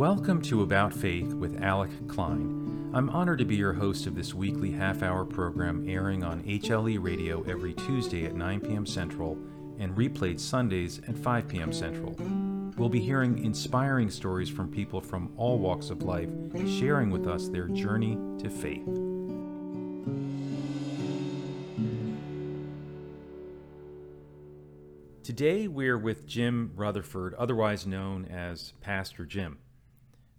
Welcome to About Faith with Alec Klein. I'm honored to be your host of this weekly half hour program airing on HLE Radio every Tuesday at 9 p.m. Central and replayed Sundays at 5 p.m. Central. We'll be hearing inspiring stories from people from all walks of life sharing with us their journey to faith. Today we're with Jim Rutherford, otherwise known as Pastor Jim.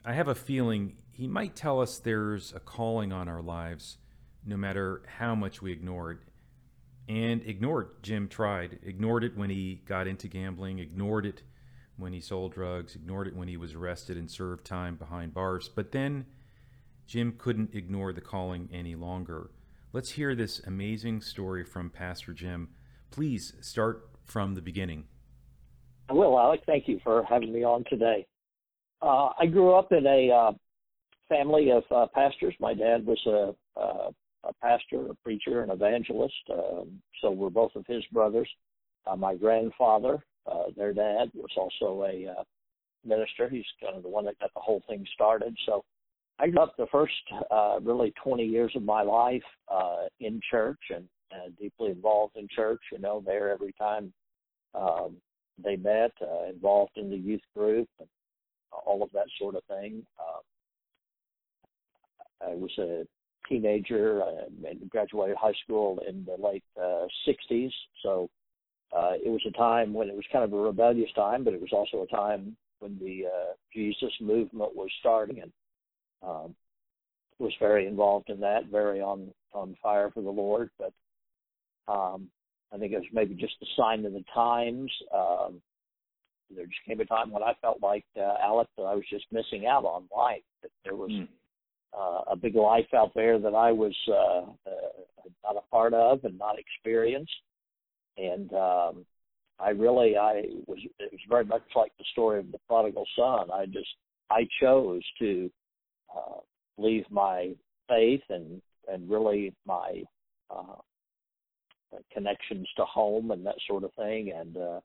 I have a feeling he might tell us there's a calling on our lives no matter how much we ignore it. And ignored, Jim tried. Ignored it when he got into gambling, ignored it when he sold drugs, ignored it when he was arrested and served time behind bars. But then Jim couldn't ignore the calling any longer. Let's hear this amazing story from Pastor Jim. Please start from the beginning. I will, Alec. Thank you for having me on today. Uh, I grew up in a uh, family of uh, pastors. My dad was a, a, a pastor, a preacher, an evangelist. Um, so we're both of his brothers. Uh, my grandfather, uh, their dad, was also a uh, minister. He's kind of the one that got the whole thing started. So I grew up the first uh, really 20 years of my life uh, in church and uh, deeply involved in church. You know, there every time um, they met, uh, involved in the youth group, and all of that sort of thing. Uh, I was a teenager and graduated high school in the late uh, 60s, so uh, it was a time when it was kind of a rebellious time, but it was also a time when the uh, Jesus movement was starting, and um, was very involved in that, very on on fire for the Lord. But um, I think it was maybe just a sign of the times. Um, there just came a time when I felt like uh, Alec that I was just missing out on life. That there was mm. uh, a big life out there that I was uh, uh, not a part of and not experienced. And um, I really, I was. It was very much like the story of the prodigal son. I just, I chose to uh, leave my faith and and really my uh, connections to home and that sort of thing, and uh,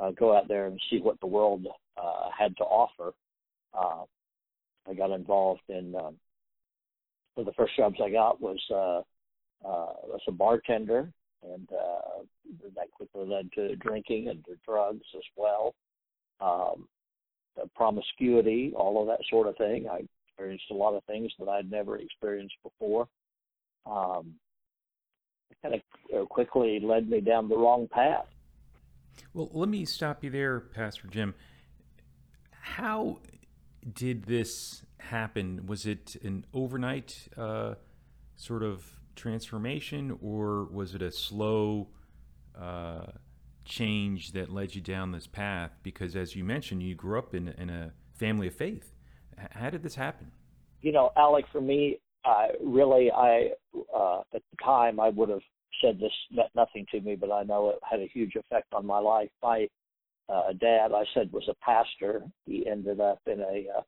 uh, go out there and see what the world uh, had to offer. Uh, I got involved in um, one of the first jobs I got was uh, uh, as a bartender, and uh, that quickly led to drinking and to drugs as well. Um, promiscuity, all of that sort of thing. I experienced a lot of things that I'd never experienced before. Um, it kind of quickly led me down the wrong path. Well, let me stop you there, Pastor Jim. How did this happen? Was it an overnight uh, sort of transformation, or was it a slow uh, change that led you down this path? Because, as you mentioned, you grew up in, in a family of faith. How did this happen? You know, Alec, for me, uh, really, I uh, at the time I would have said this meant nothing to me, but I know it had a huge effect on my life. My uh, dad, I said, was a pastor. He ended up in a, uh,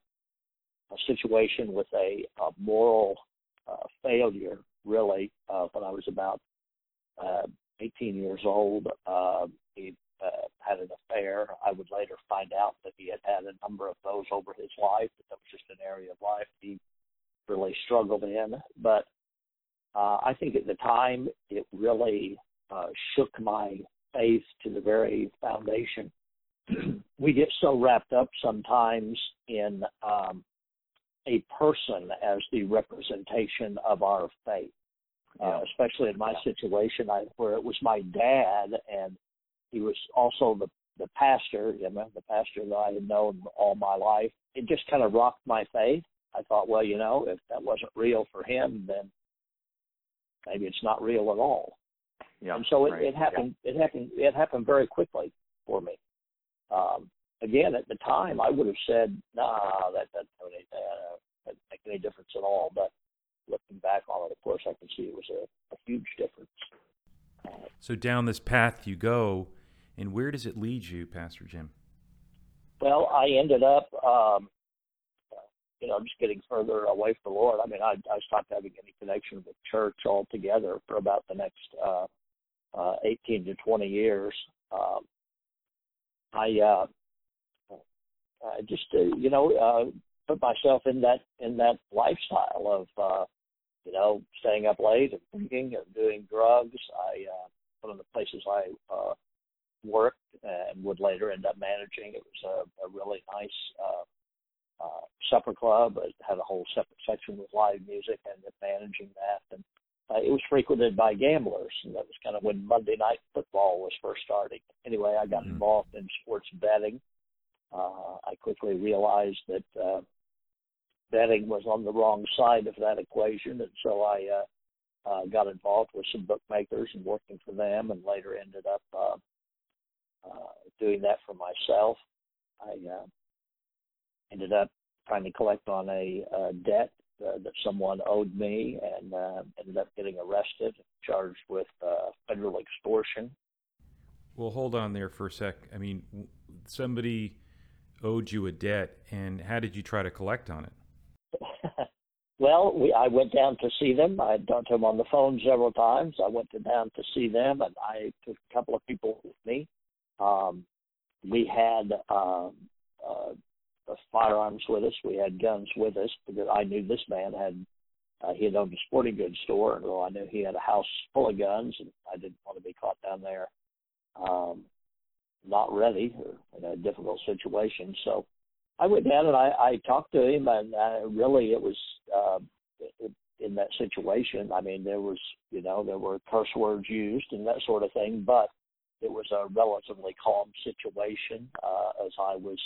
a situation with a, a moral uh, failure, really, uh, when I was about uh, 18 years old. Uh, he uh, had an affair. I would later find out that he had had a number of those over his life. That, that was just an area of life he really struggled in. But uh, I think at the time it really uh, shook my faith to the very foundation. we get so wrapped up sometimes in um, a person as the representation of our faith. Uh, especially in my situation, I, where it was my dad, and he was also the the pastor, you know, the pastor that I had known all my life. It just kind of rocked my faith. I thought, well, you know, if that wasn't real for him, then maybe it's not real at all. Yeah, and so it, right. it happened. Yeah. It happened. It happened very quickly for me. Um, again, at the time, I would have said, "Nah, that doesn't uh, make any difference at all." But looking back on it, of course, I can see it was a, a huge difference. so down this path you go, and where does it lead you, Pastor Jim? Well, I ended up um, you know, just getting further away from the Lord. I mean, I, I stopped having any connection with church altogether for about the next uh, uh, 18 to 20 years. Um, I uh, I just, uh, you know, uh, put myself in that in that lifestyle of uh, you know staying up late and drinking and doing drugs. I uh, one of the places I uh, worked and would later end up managing. It was a, a really nice uh, uh, supper club. It had a whole separate section with live music and managing that. And uh, it was frequented by gamblers, and that was kind of when Monday Night Football was first starting. Anyway, I got mm-hmm. involved in sports betting. Uh, I quickly realized that uh, betting was on the wrong side of that equation, and so I uh, uh, got involved with some bookmakers and working for them, and later ended up uh, uh, doing that for myself. I uh, ended up trying to collect on a uh, debt uh, that someone owed me and uh, ended up getting arrested, charged with uh, federal extortion. Well, hold on there for a sec. I mean, somebody owed you a debt, and how did you try to collect on it? well, we, I went down to see them. I'd talked to them on the phone several times. I went to, down to see them, and I took a couple of people with me. Um, we had um, uh, firearms with us. We had guns with us because I knew this man had uh, he had owned a sporting goods store, and well, I knew he had a house full of guns, and I didn't want to be caught down there um, not ready or in a difficult situation. So I went down and I, I talked to him, and uh, really it was uh, in that situation. I mean, there was you know there were curse words used and that sort of thing, but it was a relatively calm situation uh, as I was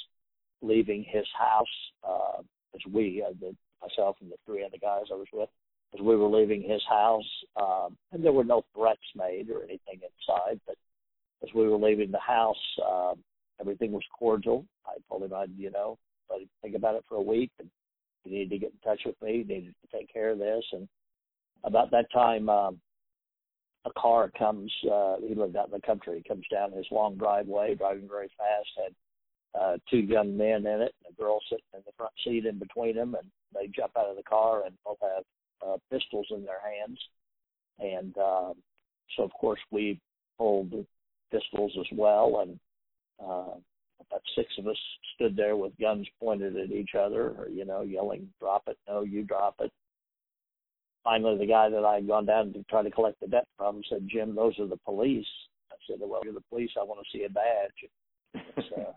leaving his house, uh, as we, uh, the, myself and the three other guys I was with, as we were leaving his house, um, and there were no threats made or anything inside, but as we were leaving the house, um, everything was cordial. I told him I'd, you know, let him think about it for a week, and he needed to get in touch with me, he needed to take care of this, and about that time, um, a car comes. Uh, he lived out in the country. He comes down his long driveway, driving very fast. Had uh, two young men in it, and a girl sitting in the front seat in between them, and they jump out of the car and both have uh, pistols in their hands. And um, so, of course, we pulled pistols as well, and uh, about six of us stood there with guns pointed at each other, or you know, yelling, "Drop it! No, you drop it!" finally, the guy that I had gone down to try to collect the debt from said, "Jim, those are the police." I said, "Well, you're the police. I want to see a badge." So,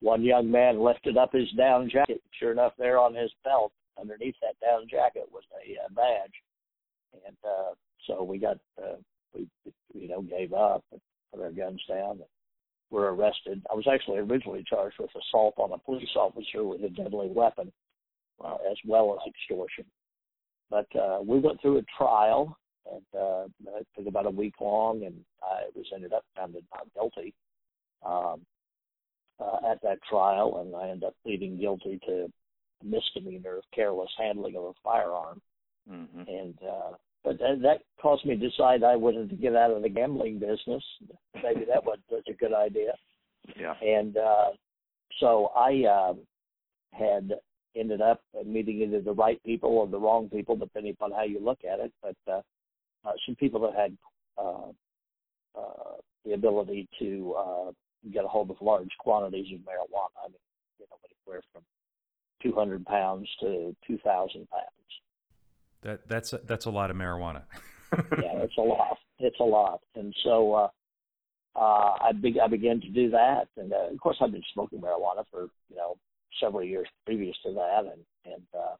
one young man lifted up his down jacket. Sure enough, there on his belt, underneath that down jacket, was a uh, badge. And uh, so we got, uh, we you know, gave up and put our guns down. And were arrested. I was actually originally charged with assault on a police officer with a deadly weapon, uh, as well as extortion. But uh, we went through a trial, and uh, it took about a week long, and I was ended up found not guilty um, uh, at that trial, and I ended up pleading guilty to misdemeanor of careless handling of a firearm. Mm-hmm. And uh, but that, that caused me to decide I wanted to get out of the gambling business. Maybe that was such a good idea. Yeah. And uh, so I uh, had ended up meeting either the right people or the wrong people, depending upon how you look at it. But uh, uh, some people that had uh, uh, the ability to uh, get a hold of large quantities of marijuana. I mean, you know, anywhere from 200 pounds to 2,000 pounds. That that's a, that's a lot of marijuana. yeah, it's a lot. It's a lot, and so uh, uh, I, be, I began to do that, and uh, of course I've been smoking marijuana for you know several years previous to that, and and uh,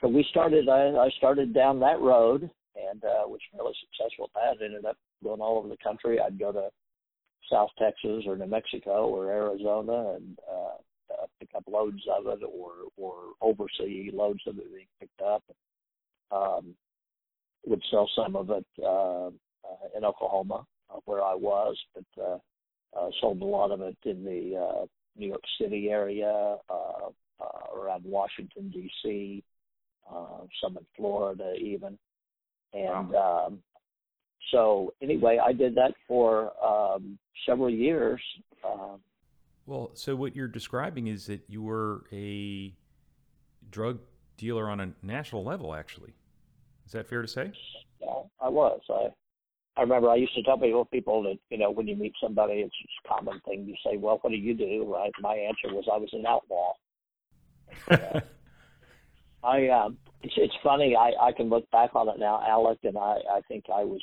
so we started. I, I started down that road, and uh, was fairly successful at that. Ended up going all over the country. I'd go to South Texas or New Mexico or Arizona and uh, uh, pick up loads of it, or or oversee loads of it being picked up. Um, would sell some of it uh, uh, in Oklahoma, uh, where I was, but uh, uh, sold a lot of it in the uh, New York City area, uh, uh, around Washington D.C., uh, some in Florida even, and wow. um, so anyway, I did that for um, several years. Um, well, so what you're describing is that you were a drug dealer on a national level, actually. Is that fair to say? Yeah, I was. I I remember I used to tell people people that you know when you meet somebody, it's a common thing. You say, "Well, what do you do?" Right? My answer was, "I was an outlaw." uh, I um, it's it's funny. I I can look back on it now, Alec, and I I think I was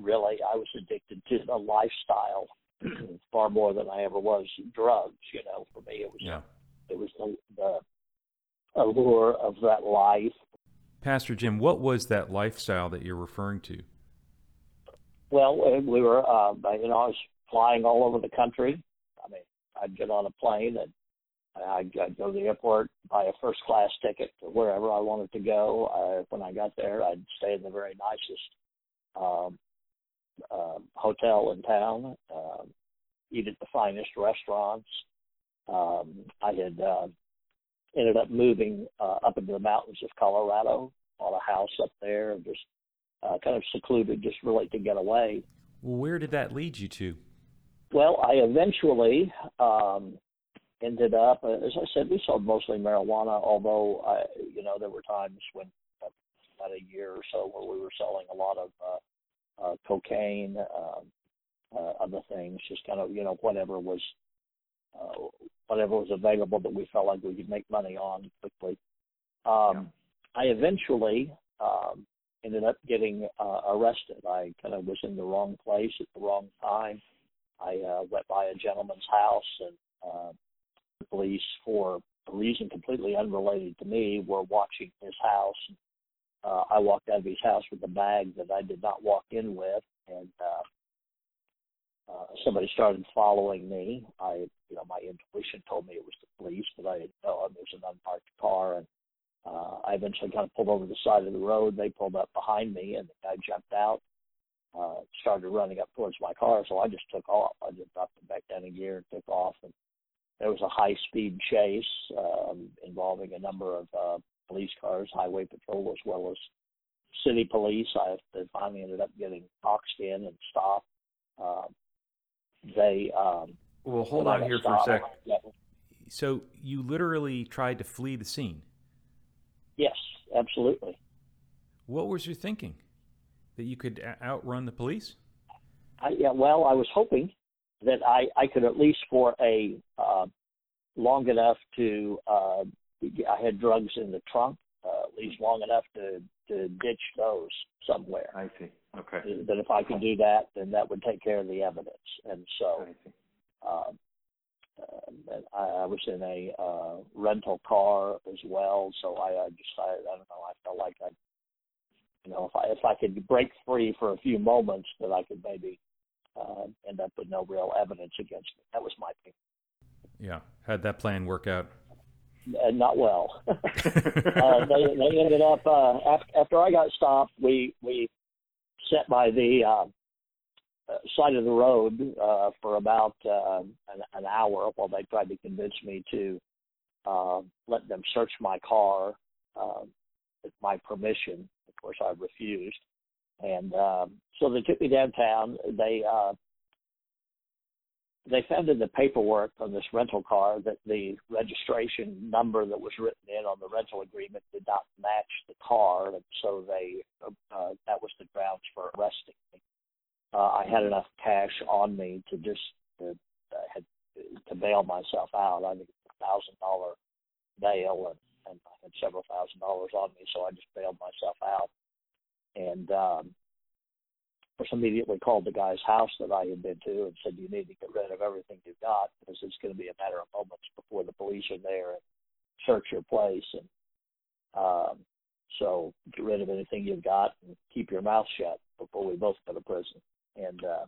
really I was addicted to the lifestyle far more than I ever was drugs. You know, for me it was Yeah. it was the, the allure of that life. Pastor Jim, what was that lifestyle that you're referring to? Well, we were, uh, you know, I was flying all over the country. I mean, I'd get on a plane and I'd, I'd go to the airport, buy a first class ticket to wherever I wanted to go. Uh, when I got there, I'd stay in the very nicest um, uh, hotel in town, um, eat at the finest restaurants. Um, I had uh, ended up moving uh, up into the mountains of Colorado, bought a house up there, and just uh, kind of secluded, just really to get away. Where did that lead you to? Well, I eventually um, ended up, uh, as I said, we sold mostly marijuana, although I, you know, there were times when uh, about a year or so where we were selling a lot of uh, uh, cocaine, um, uh, other things, just kind of, you know, whatever was uh, whatever was available that we felt like we could make money on quickly. Um, I eventually um, ended up getting uh, arrested. I kind of was in the wrong place at the wrong time. I uh, went by a gentleman's house, and uh, the police, for a reason completely unrelated to me, were watching his house. Uh, I walked out of his house with a bag that I did not walk in with, and uh, uh, somebody started following me. I, you know, my intuition told me it was the police, but I didn't know. It was an unmarked car, and uh, I eventually kind of pulled over the side of the road. They pulled up behind me, and the guy jumped out, uh, started running up towards my car. So I just took off. I just dropped it back down in gear and took off. And there was a high-speed chase um, involving a number of uh, police cars, highway patrol, as well as city police. I they finally ended up getting boxed in and stopped. Um, they um, Well, hold on here for a stopped- sec. Yeah. So you literally tried to flee the scene. Yes, absolutely. What was your thinking? That you could outrun the police? I, yeah, well, I was hoping that I, I could at least for a uh, long enough to uh, I had drugs in the trunk, uh, at least long enough to to ditch those somewhere. I see. Okay. That if I could do that, then that would take care of the evidence. And so I see. um, uh, and I, I was in a uh, rental car as well, so I, I decided I don't know. I felt like I, you know, if I if I could break free for a few moments, that I could maybe uh, end up with no real evidence against me. That was my thing. Yeah. How'd that plan work out? Uh, not well. uh, they they ended up uh, after, after I got stopped. We we sat by the uh, uh, side of the road uh, for about uh, an, an hour while they tried to convince me to uh, let them search my car uh, with my permission. Of course, I refused, and um, so they took me downtown. They uh, they found in the paperwork on this rental car that the registration number that was written in on the rental agreement did not match the car, and so they uh, that was the grounds for arresting me. Uh, I had enough cash on me to just to, uh, had to bail myself out. I think a thousand dollar bail, and, and I had several thousand dollars on me, so I just bailed myself out. And um, course, immediately called the guy's house that I had been to and said, "You need to get rid of everything you've got because it's going to be a matter of moments before the police are there and search your place." And um, so, get rid of anything you've got and keep your mouth shut before we both go to prison. And uh,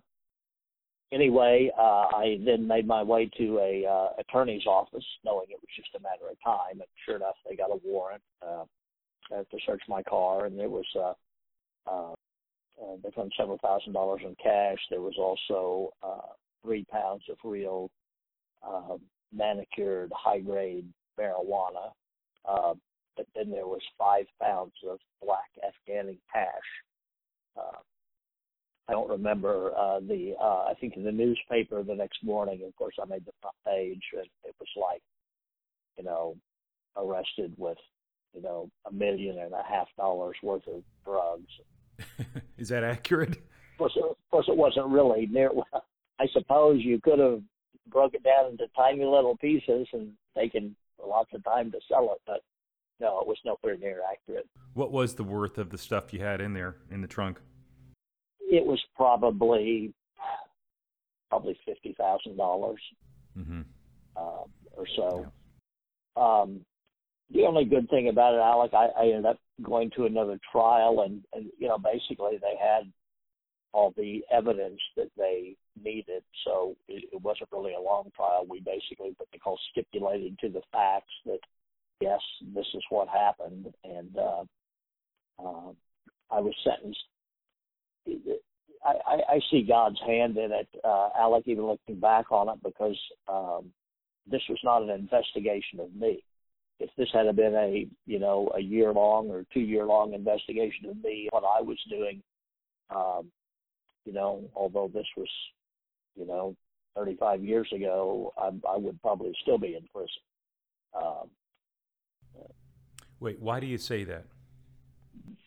anyway, uh, I then made my way to a uh, attorney's office, knowing it was just a matter of time. And sure enough, they got a warrant uh, to search my car, and there was. Uh, uh, uh, they found several thousand dollars in cash. There was also uh, three pounds of real uh, manicured high grade marijuana. Uh, but then there was five pounds of black Afghani hash. Uh, I don't remember uh, the. Uh, I think in the newspaper the next morning. Of course, I made the front page, and it was like, you know, arrested with, you know, a million and a half dollars worth of drugs. Is that accurate? Of course, of course, it wasn't really near. I suppose you could have broke it down into tiny little pieces and taken lots of time to sell it, but no, it was nowhere near accurate. What was the worth of the stuff you had in there in the trunk? It was probably probably fifty thousand dollars mm-hmm. uh, or so. Yeah. Um, the only good thing about it, Alec, I, I ended up going to another trial, and, and you know, basically they had all the evidence that they needed, so it, it wasn't really a long trial. We basically what they call stipulated to the facts that yes, this is what happened, and uh, uh, I was sentenced. I, I, I see God's hand in it, uh, Alec, even looking back on it, because um, this was not an investigation of me if this had been a you know a year long or two year long investigation of me what I was doing, um, you know, although this was you know 35 years ago, I, I would probably still be in prison. Um, Wait, why do you say that?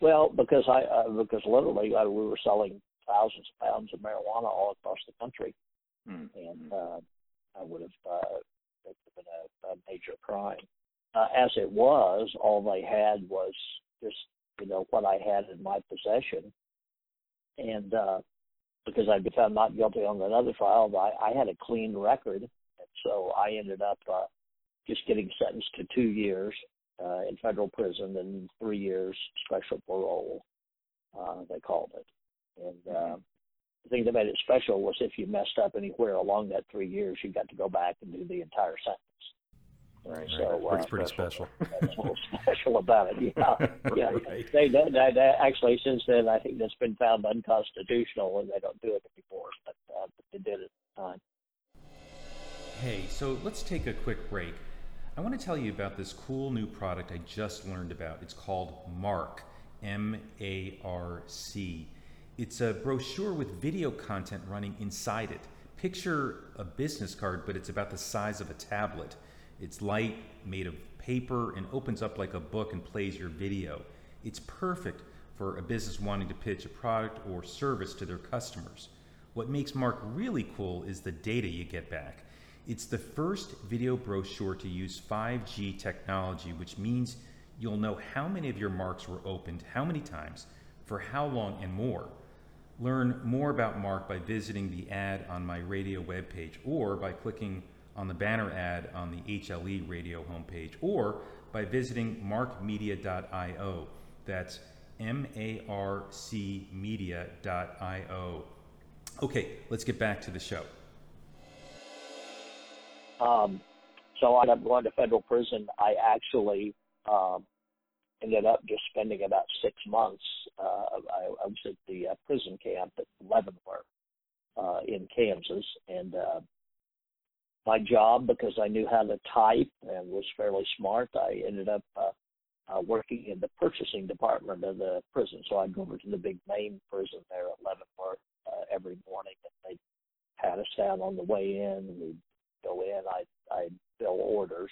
Well, because I uh, because literally I, we were selling thousands of pounds of marijuana all across the country, mm-hmm. and uh, I would have uh, it would have been a, a major crime uh, as it was, all they had was just you know what I had in my possession, and uh, because I'd been found not guilty on another trial, I, I had a clean record, and so I ended up uh, just getting sentenced to two years uh, in federal prison and three years special parole. Uh, they called it, and uh, the thing that made it special was if you messed up anywhere along that three years, you got to go back and do the entire sentence. Right. So uh, pretty special. That's a little special about it. Yeah, yeah. right. They, they, they, actually since then I think that's been found unconstitutional and they don't do it anymore. But, uh, but they did it at the time. Hey, so let's take a quick break. I want to tell you about this cool new product I just learned about. It's called Marc, M A R C. It's a brochure with video content running inside it. Picture a business card, but it's about the size of a tablet. It's light, made of paper, and opens up like a book and plays your video. It's perfect for a business wanting to pitch a product or service to their customers. What makes Marc really cool is the data you get back. It's the first video brochure to use 5G technology, which means you'll know how many of your marks were opened, how many times, for how long, and more. Learn more about Marc by visiting the ad on my radio webpage or by clicking on the banner ad on the HLE radio homepage or by visiting marcmedia.io. That's M A R C media.io. Okay, let's get back to the show. Um, so I ended up going to federal prison. I actually um, ended up just spending about six months. Uh, I, I, was at the uh, prison camp at Leavenworth uh, in Kansas, and uh, my job because I knew how to type and was fairly smart. I ended up uh, uh, working in the purchasing department of the prison. So I'd go over to the big main prison there at Leavenworth uh, every morning, and they'd pat us down on the way in. And we'd go in. I'd, I'd fill orders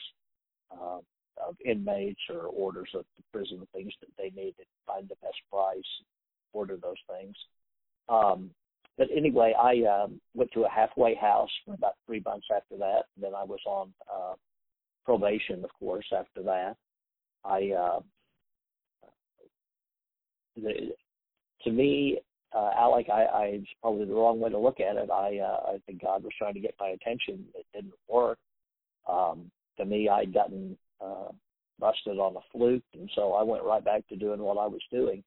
um, of inmates or orders of the prison things that they needed, find the best price, order those things. Um, but anyway, I um, went to a halfway house for about three months after that. And then I was on uh, probation, of course, after that. I, uh, the, to me, uh, Alec, I, I it's probably the wrong way to look at it. I, uh, I think God was trying to get my attention. It didn't work. Um, to me, I'd gotten uh, busted on a fluke, and so I went right back to doing what I was doing.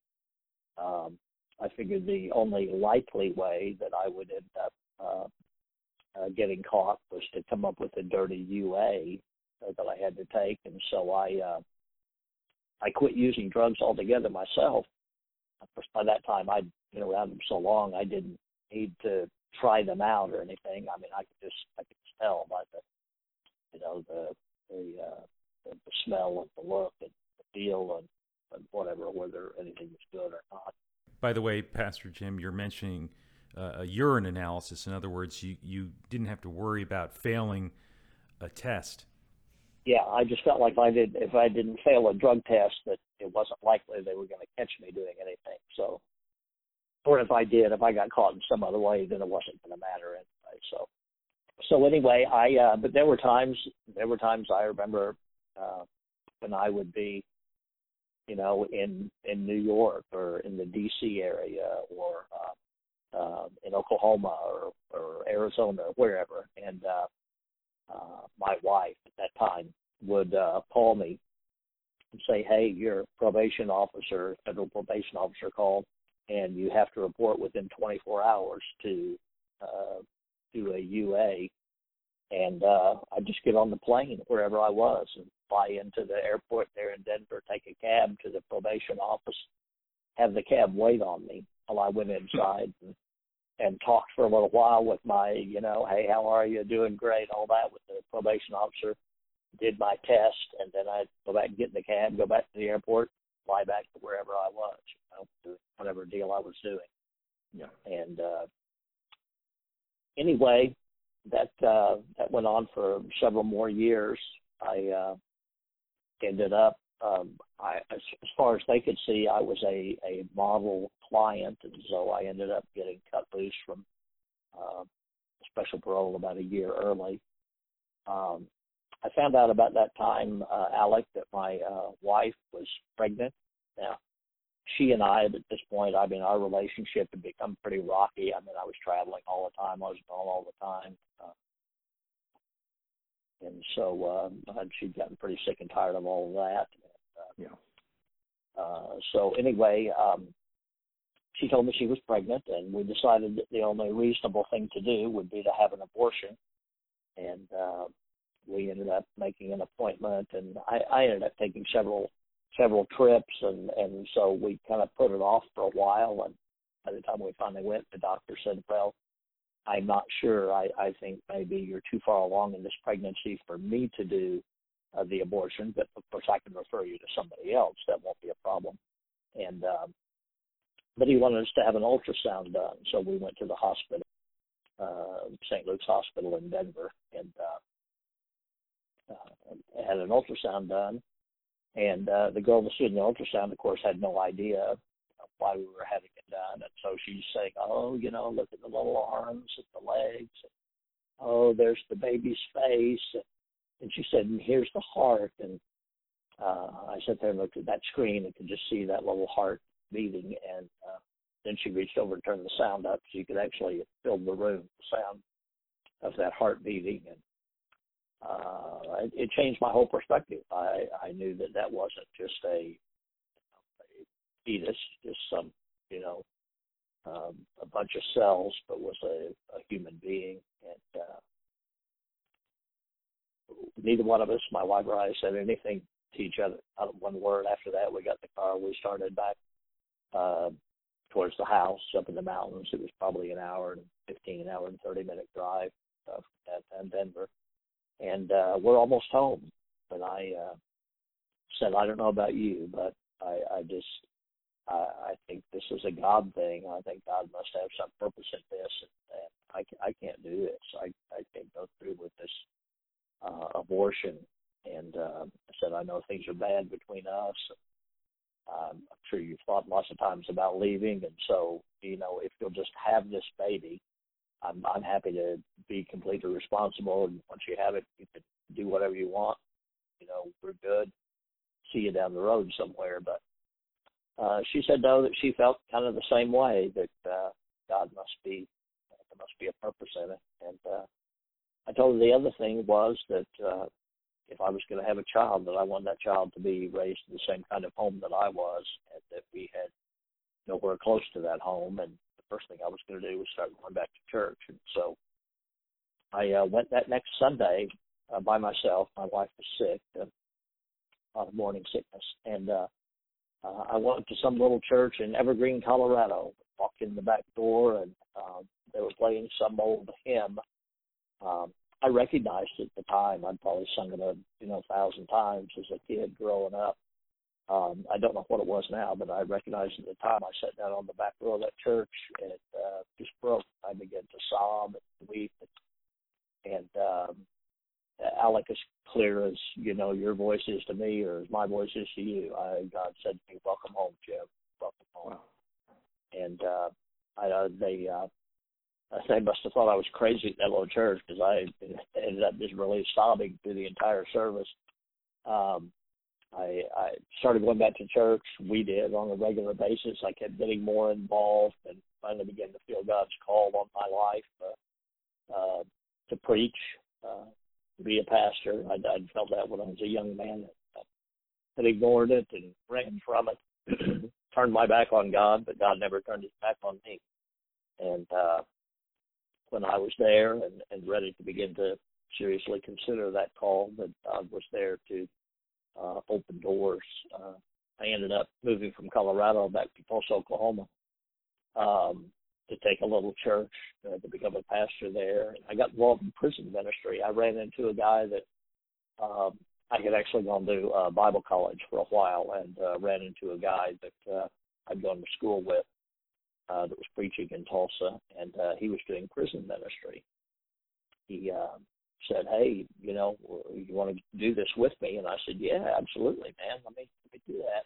Um, I figured the only likely way that I would end up uh, uh, getting caught was to come up with a dirty UA that I had to take, and so I uh, I quit using drugs altogether myself. By that time I'd been around them so long, I didn't need to try them out or anything. I mean, I could just I could tell by the you know the the uh, the smell and the look and the feel and, and whatever whether anything was good or not. By the way, Pastor Jim, you're mentioning uh, a urine analysis. In other words, you, you didn't have to worry about failing a test. Yeah, I just felt like if I did if I didn't fail a drug test, that it wasn't likely they were going to catch me doing anything. So, or if I did, if I got caught in some other way, then it wasn't going to matter anyway. So, so anyway, I uh, but there were times there were times I remember uh, when I would be, you know, in in New York or in the D.C. area or uh, uh, in Oklahoma or, or Arizona or wherever, and uh, uh, my wife at that time would uh, call me and say, "Hey, your probation officer, federal probation officer called, and you have to report within 24 hours to uh, do a UA." And uh, I'd just get on the plane wherever I was and fly into the airport there in Denver, take a cab to the probation office, have the cab wait on me while I went inside and and talked for a little while with my, you know, hey, how are you? Doing great, all that with the probation officer did my test, and then I'd go back and get in the cab, go back to the airport, fly back to wherever I was, you know, whatever deal I was doing. Yeah. And uh, anyway, that uh, that went on for several more years. I uh, ended up, um, I, as, far as they could see, I was a a model client, and so I ended up getting cut loose from uh, special parole about a year early. Um, I found out about that time, uh, Alec, that my uh, wife was pregnant. Now, she and I, at this point, I mean, our relationship had become pretty rocky. I mean, I was traveling all the time. I was gone all the time. Uh, and so uh, she'd gotten pretty sick and tired of all of that. Uh, yeah. Uh, so anyway, um, she told me she was pregnant, and we decided that the only reasonable thing to do would be to have an abortion. And uh, we ended up making an appointment, and I, I ended up taking several several trips, and and so we kind of put it off for a while. And by the time we finally went, the doctor said, "Well, I'm not sure. I I think maybe you're too far along in this pregnancy for me to do uh, the abortion, but of course I can refer you to somebody else. That won't be a problem." And um, but he wanted us to have an ultrasound done, so we went to the hospital, uh, St. Luke's Hospital in Denver, and uh, uh, had an ultrasound done, and uh, the girl that did the ultrasound, of course, had no idea why we were having it done, and so she's saying, "Oh, you know, look at the little arms and the legs. And, oh, there's the baby's face." And she said, "And here's the heart." And uh, I sat there and looked at that screen and could just see that little heart beating. And uh, then she reached over and turned the sound up so you could actually fill the room, the sound of that heart beating. And uh, it, it changed my whole perspective. I, I knew that that wasn't just a fetus, just some, you know, um, a bunch of cells, but was a, a human being. And uh, neither one of us, my wife or I, said anything to each other. Not one word after that. We got in the car. We started back uh, towards the house up in the mountains. It was probably an hour and 15, an hour and 30 minute drive uh, from Denver and uh, we're almost home. And I uh, said, I don't know about you, but I, I just I, I think this is a God thing. I think God must have some purpose in this, and, and I I can't do this. I I can't go through with this uh, abortion. And uh, I said, I know things are bad between us. Um, I'm sure you've thought lots of times about leaving, and so you know if you'll just have this baby, I'm I'm happy to be completely responsible. And once you have it, you can do whatever you want. You know, we're good. See you down the road somewhere. But uh, she said no, that she felt kind of the same way that uh, God must be there must be a purpose in it. And uh, I told her the other thing was that uh, if I was going to have a child, that I wanted that child to be raised in the same kind of home that I was, and that we had nowhere close to that home, and the first thing I was going to do was start going back to church. And so I uh, went that next Sunday uh, by myself. My wife was sick, uh, on morning sickness, and uh, uh, I went to some little church in Evergreen, Colorado. Walked in the back door, and um, they were playing some old hymn. Um, I recognized it at the time. I'd probably sung it a you know thousand times as a kid growing up. Um, I don't know what it was now, but I recognized it at the time. I sat down on the back row of that church and it uh, just broke. I began to sob and weep, and, and um, Alec, as clear as you know your voice is to me, or as my voice is to you, I, God said to me, "Welcome home, Jim. Welcome home." Wow. And uh, I uh, they uh, they must have thought I was crazy at that little church because I ended up just really sobbing through the entire service Um, I, I started going back to church. We did on a regular basis. I kept getting more involved and finally began to feel God's call on my life uh, uh, to preach, uh, be a pastor. I'd, I'd felt that when I was a young man. I ignored it and ran from it, turned my back on God, but God never turned his back on me. And uh, when I was there and, and ready to begin to seriously consider that call, that God was there to uh, open doors. Uh, I ended up moving from Colorado back to Tulsa, Oklahoma, um, to take a little church uh, to become a pastor there. I got involved in prison ministry. I ran into a guy that um, I had actually gone to uh, Bible college for a while, and uh, ran into a guy that uh, I'd gone to school with uh, that was preaching in Tulsa, and uh, he was doing prison ministry. He uh, said, "Hey, you know, you want to do this with me?" And I said, "Yeah, absolutely, man. Let me let me do that."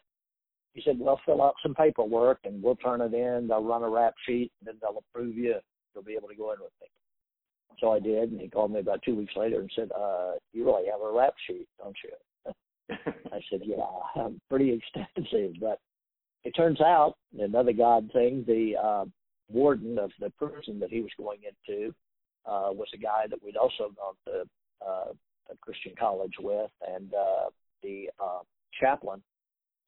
He said, "Well, fill out some paperwork, and we'll turn it in. They'll run a rap sheet, and then they'll approve you. You'll be able to go in with me." So I did, and he called me about two weeks later and said, uh, "You really have a rap sheet, don't you?" I said, "Yeah, I'm pretty extensive, but it turns out another God thing. The uh, warden of the prison that he was going into uh, was a guy that we'd also gone to uh, a Christian college with, and uh, the uh, chaplain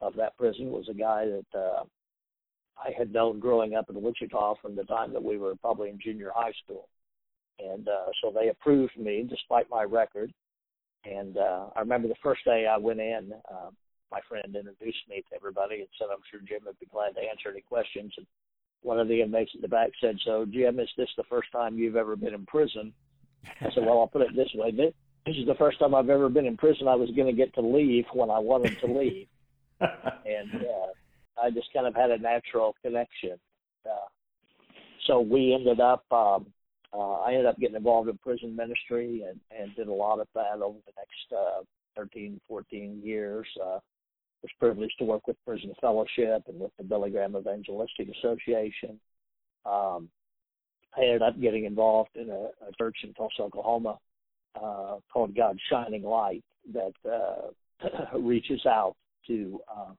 of that prison was a guy that uh, I had known growing up in Wichita from the time that we were probably in junior high school, and uh, so they approved me despite my record. And uh, I remember the first day I went in, uh, my friend introduced me to everybody and said, "I'm sure Jim would be glad to answer any questions." And one of the inmates in the back said, "So, Jim, is this the first time you've ever been in prison?" I said, "Well, I'll put it this way: this is the first time I've ever been in prison. I was going to get to leave when I wanted to leave, and uh, I just kind of had a natural connection. Uh, so we ended up. Um, uh, I ended up getting involved in prison ministry and, and did a lot of that over the next uh, 13, 14 years. Uh, was privileged to work with Prison Fellowship and with the Billy Graham Evangelistic Association. Um, I ended up getting involved in a, a church in Tulsa, Oklahoma, uh, called God's Shining Light that uh, reaches out to uh,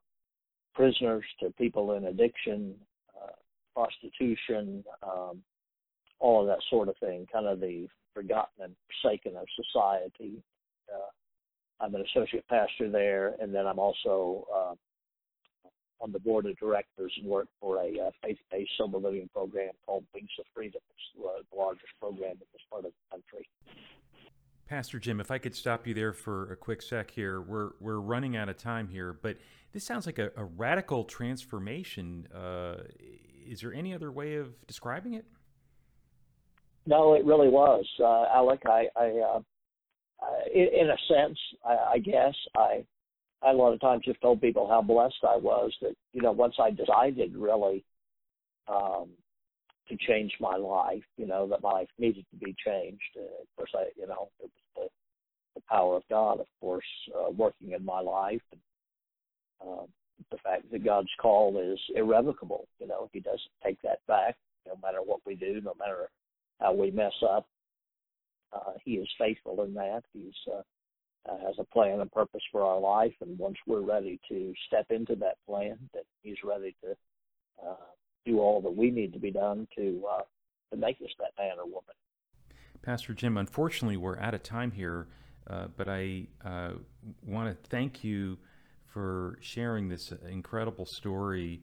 prisoners, to people in addiction, uh, prostitution, um, all of that sort of thing, kind of the forgotten and forsaken of society. Uh, I'm an associate pastor there, and then I'm also uh, on the board of directors and work for a uh, faith-based sober living program called Wings of Freedom. It's the largest program in this part of the country. Pastor Jim, if I could stop you there for a quick sec here, we're we're running out of time here, but this sounds like a, a radical transformation. Uh, is there any other way of describing it? No, it really was, uh, Alec. I, I uh, in, in a sense, I, I guess I, I a lot of times just told people how blessed I was that you know once I decided really um, to change my life, you know that my life needed to be changed. Uh, of course, I you know it was the, the power of God, of course, uh, working in my life. And, uh, the fact that God's call is irrevocable. You know, He doesn't take that back, no matter what we do, no matter how we mess up uh, he is faithful in that. He's uh, uh, has a plan and purpose for our life, and once we're ready to step into that plan, that He's ready to uh, do all that we need to be done to uh, to make us that man or woman. Pastor Jim, unfortunately, we're out of time here, uh, but I uh, want to thank you for sharing this incredible story.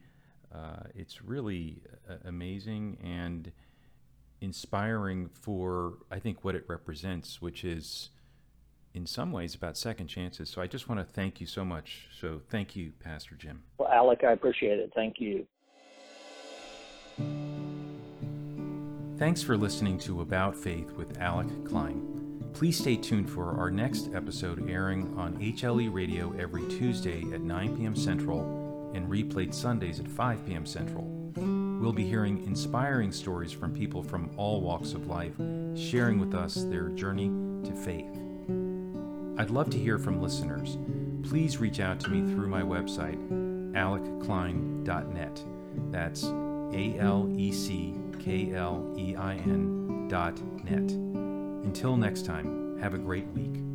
Uh, it's really uh, amazing and inspiring for I think what it represents, which is in some ways about second chances. So I just want to thank you so much. So thank you, Pastor Jim. Well, Alec, I appreciate it. Thank you. Thanks for listening to About Faith with Alec Klein. Please stay tuned for our next episode airing on HLE Radio every Tuesday at 9 p.m. Central and replayed Sundays at 5 p.m. Central. We'll be hearing inspiring stories from people from all walks of life, sharing with us their journey to faith. I'd love to hear from listeners. Please reach out to me through my website, alecklein.net. That's A L E C K L E I N dot net. Until next time, have a great week.